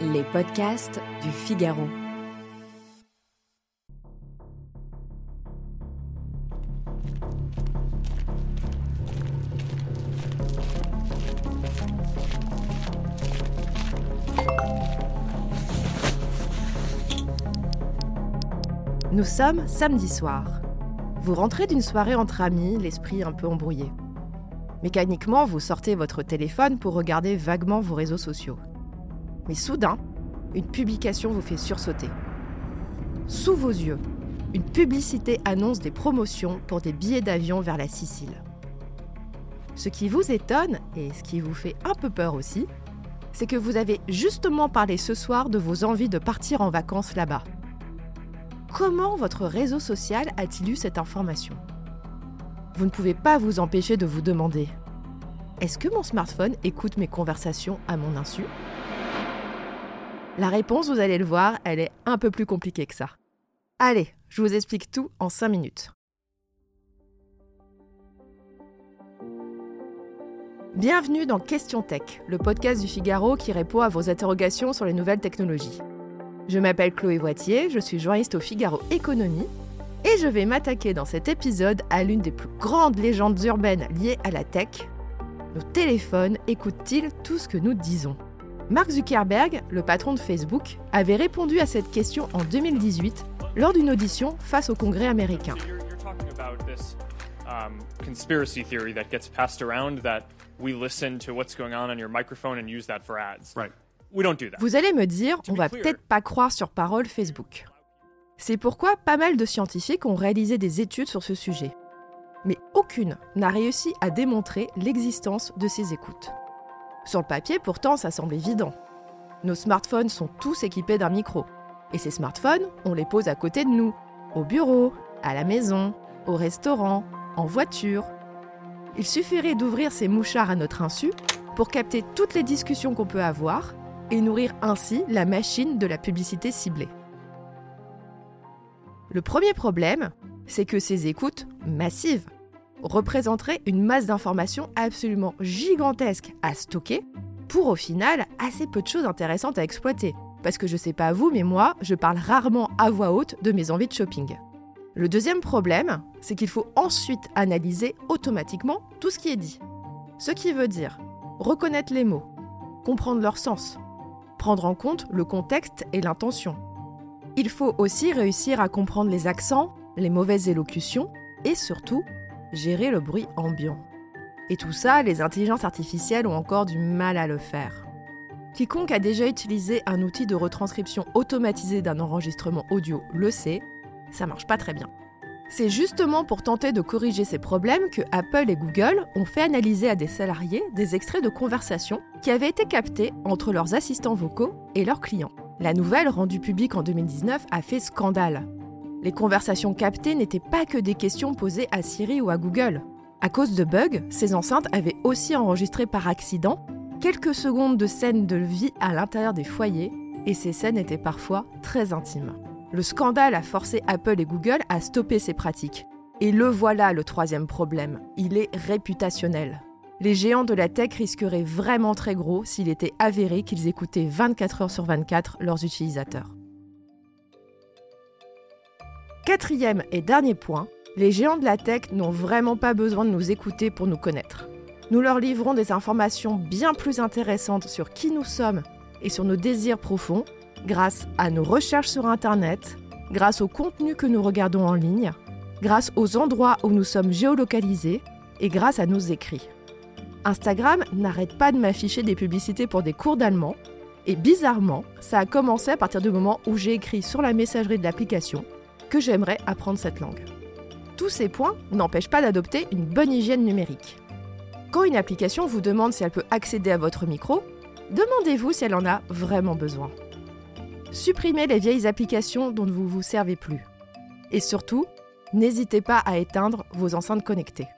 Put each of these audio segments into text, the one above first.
Les podcasts du Figaro. Nous sommes samedi soir. Vous rentrez d'une soirée entre amis, l'esprit un peu embrouillé. Mécaniquement, vous sortez votre téléphone pour regarder vaguement vos réseaux sociaux. Mais soudain, une publication vous fait sursauter. Sous vos yeux, une publicité annonce des promotions pour des billets d'avion vers la Sicile. Ce qui vous étonne, et ce qui vous fait un peu peur aussi, c'est que vous avez justement parlé ce soir de vos envies de partir en vacances là-bas. Comment votre réseau social a-t-il eu cette information? Vous ne pouvez pas vous empêcher de vous demander Est-ce que mon smartphone écoute mes conversations à mon insu? La réponse, vous allez le voir, elle est un peu plus compliquée que ça. Allez, je vous explique tout en 5 minutes. Bienvenue dans Question Tech, le podcast du Figaro qui répond à vos interrogations sur les nouvelles technologies. Je m'appelle Chloé Voitier, je suis journaliste au Figaro Économie et je vais m'attaquer dans cet épisode à l'une des plus grandes légendes urbaines liées à la tech. Nos téléphones écoutent-ils tout ce que nous disons Mark Zuckerberg, le patron de Facebook, avait répondu à cette question en 2018 lors d'une audition face au Congrès américain. Um, conspiracy theory that gets passed around that we listen to what's going on on your microphone and use that for ads. Right. We don't do that. Vous allez me dire, on va peut-être pas croire sur parole Facebook. C'est pourquoi pas mal de scientifiques ont réalisé des études sur ce sujet. Mais aucune n'a réussi à démontrer l'existence de ces écoutes. Sur le papier, pourtant, ça semble évident. Nos smartphones sont tous équipés d'un micro. Et ces smartphones, on les pose à côté de nous, au bureau, à la maison, au restaurant, en voiture. Il suffirait d'ouvrir ces mouchards à notre insu pour capter toutes les discussions qu'on peut avoir et nourrir ainsi la machine de la publicité ciblée. Le premier problème, c'est que ces écoutes massives représenteraient une masse d'informations absolument gigantesque à stocker pour au final assez peu de choses intéressantes à exploiter. Parce que je sais pas vous, mais moi, je parle rarement à voix haute de mes envies de shopping. Le deuxième problème, c'est qu'il faut ensuite analyser automatiquement tout ce qui est dit. Ce qui veut dire reconnaître les mots, comprendre leur sens, prendre en compte le contexte et l'intention. Il faut aussi réussir à comprendre les accents, les mauvaises élocutions et surtout gérer le bruit ambiant. Et tout ça, les intelligences artificielles ont encore du mal à le faire. Quiconque a déjà utilisé un outil de retranscription automatisé d'un enregistrement audio le sait, ça marche pas très bien. C'est justement pour tenter de corriger ces problèmes que Apple et Google ont fait analyser à des salariés des extraits de conversations qui avaient été captés entre leurs assistants vocaux et leurs clients. La nouvelle, rendue publique en 2019, a fait scandale. Les conversations captées n'étaient pas que des questions posées à Siri ou à Google. À cause de bugs, ces enceintes avaient aussi enregistré par accident quelques secondes de scènes de vie à l'intérieur des foyers, et ces scènes étaient parfois très intimes. Le scandale a forcé Apple et Google à stopper ces pratiques. Et le voilà le troisième problème, il est réputationnel. Les géants de la tech risqueraient vraiment très gros s'il était avéré qu'ils écoutaient 24 heures sur 24 leurs utilisateurs. Quatrième et dernier point, les géants de la tech n'ont vraiment pas besoin de nous écouter pour nous connaître. Nous leur livrons des informations bien plus intéressantes sur qui nous sommes et sur nos désirs profonds grâce à nos recherches sur Internet, grâce au contenu que nous regardons en ligne, grâce aux endroits où nous sommes géolocalisés et grâce à nos écrits. Instagram n'arrête pas de m'afficher des publicités pour des cours d'allemand, et bizarrement, ça a commencé à partir du moment où j'ai écrit sur la messagerie de l'application que j'aimerais apprendre cette langue. Tous ces points n'empêchent pas d'adopter une bonne hygiène numérique. Quand une application vous demande si elle peut accéder à votre micro, demandez-vous si elle en a vraiment besoin. Supprimez les vieilles applications dont vous ne vous servez plus. Et surtout, n'hésitez pas à éteindre vos enceintes connectées.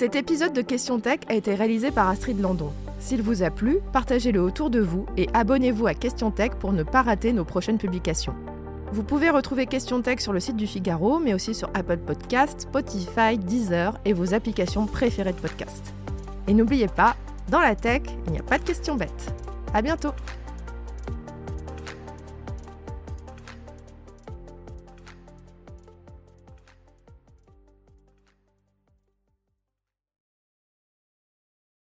Cet épisode de Question Tech a été réalisé par Astrid Landon. S'il vous a plu, partagez-le autour de vous et abonnez-vous à Question Tech pour ne pas rater nos prochaines publications. Vous pouvez retrouver Question Tech sur le site du Figaro, mais aussi sur Apple Podcasts, Spotify, Deezer et vos applications préférées de podcast. Et n'oubliez pas, dans la tech, il n'y a pas de questions bêtes. À bientôt!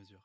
mesure.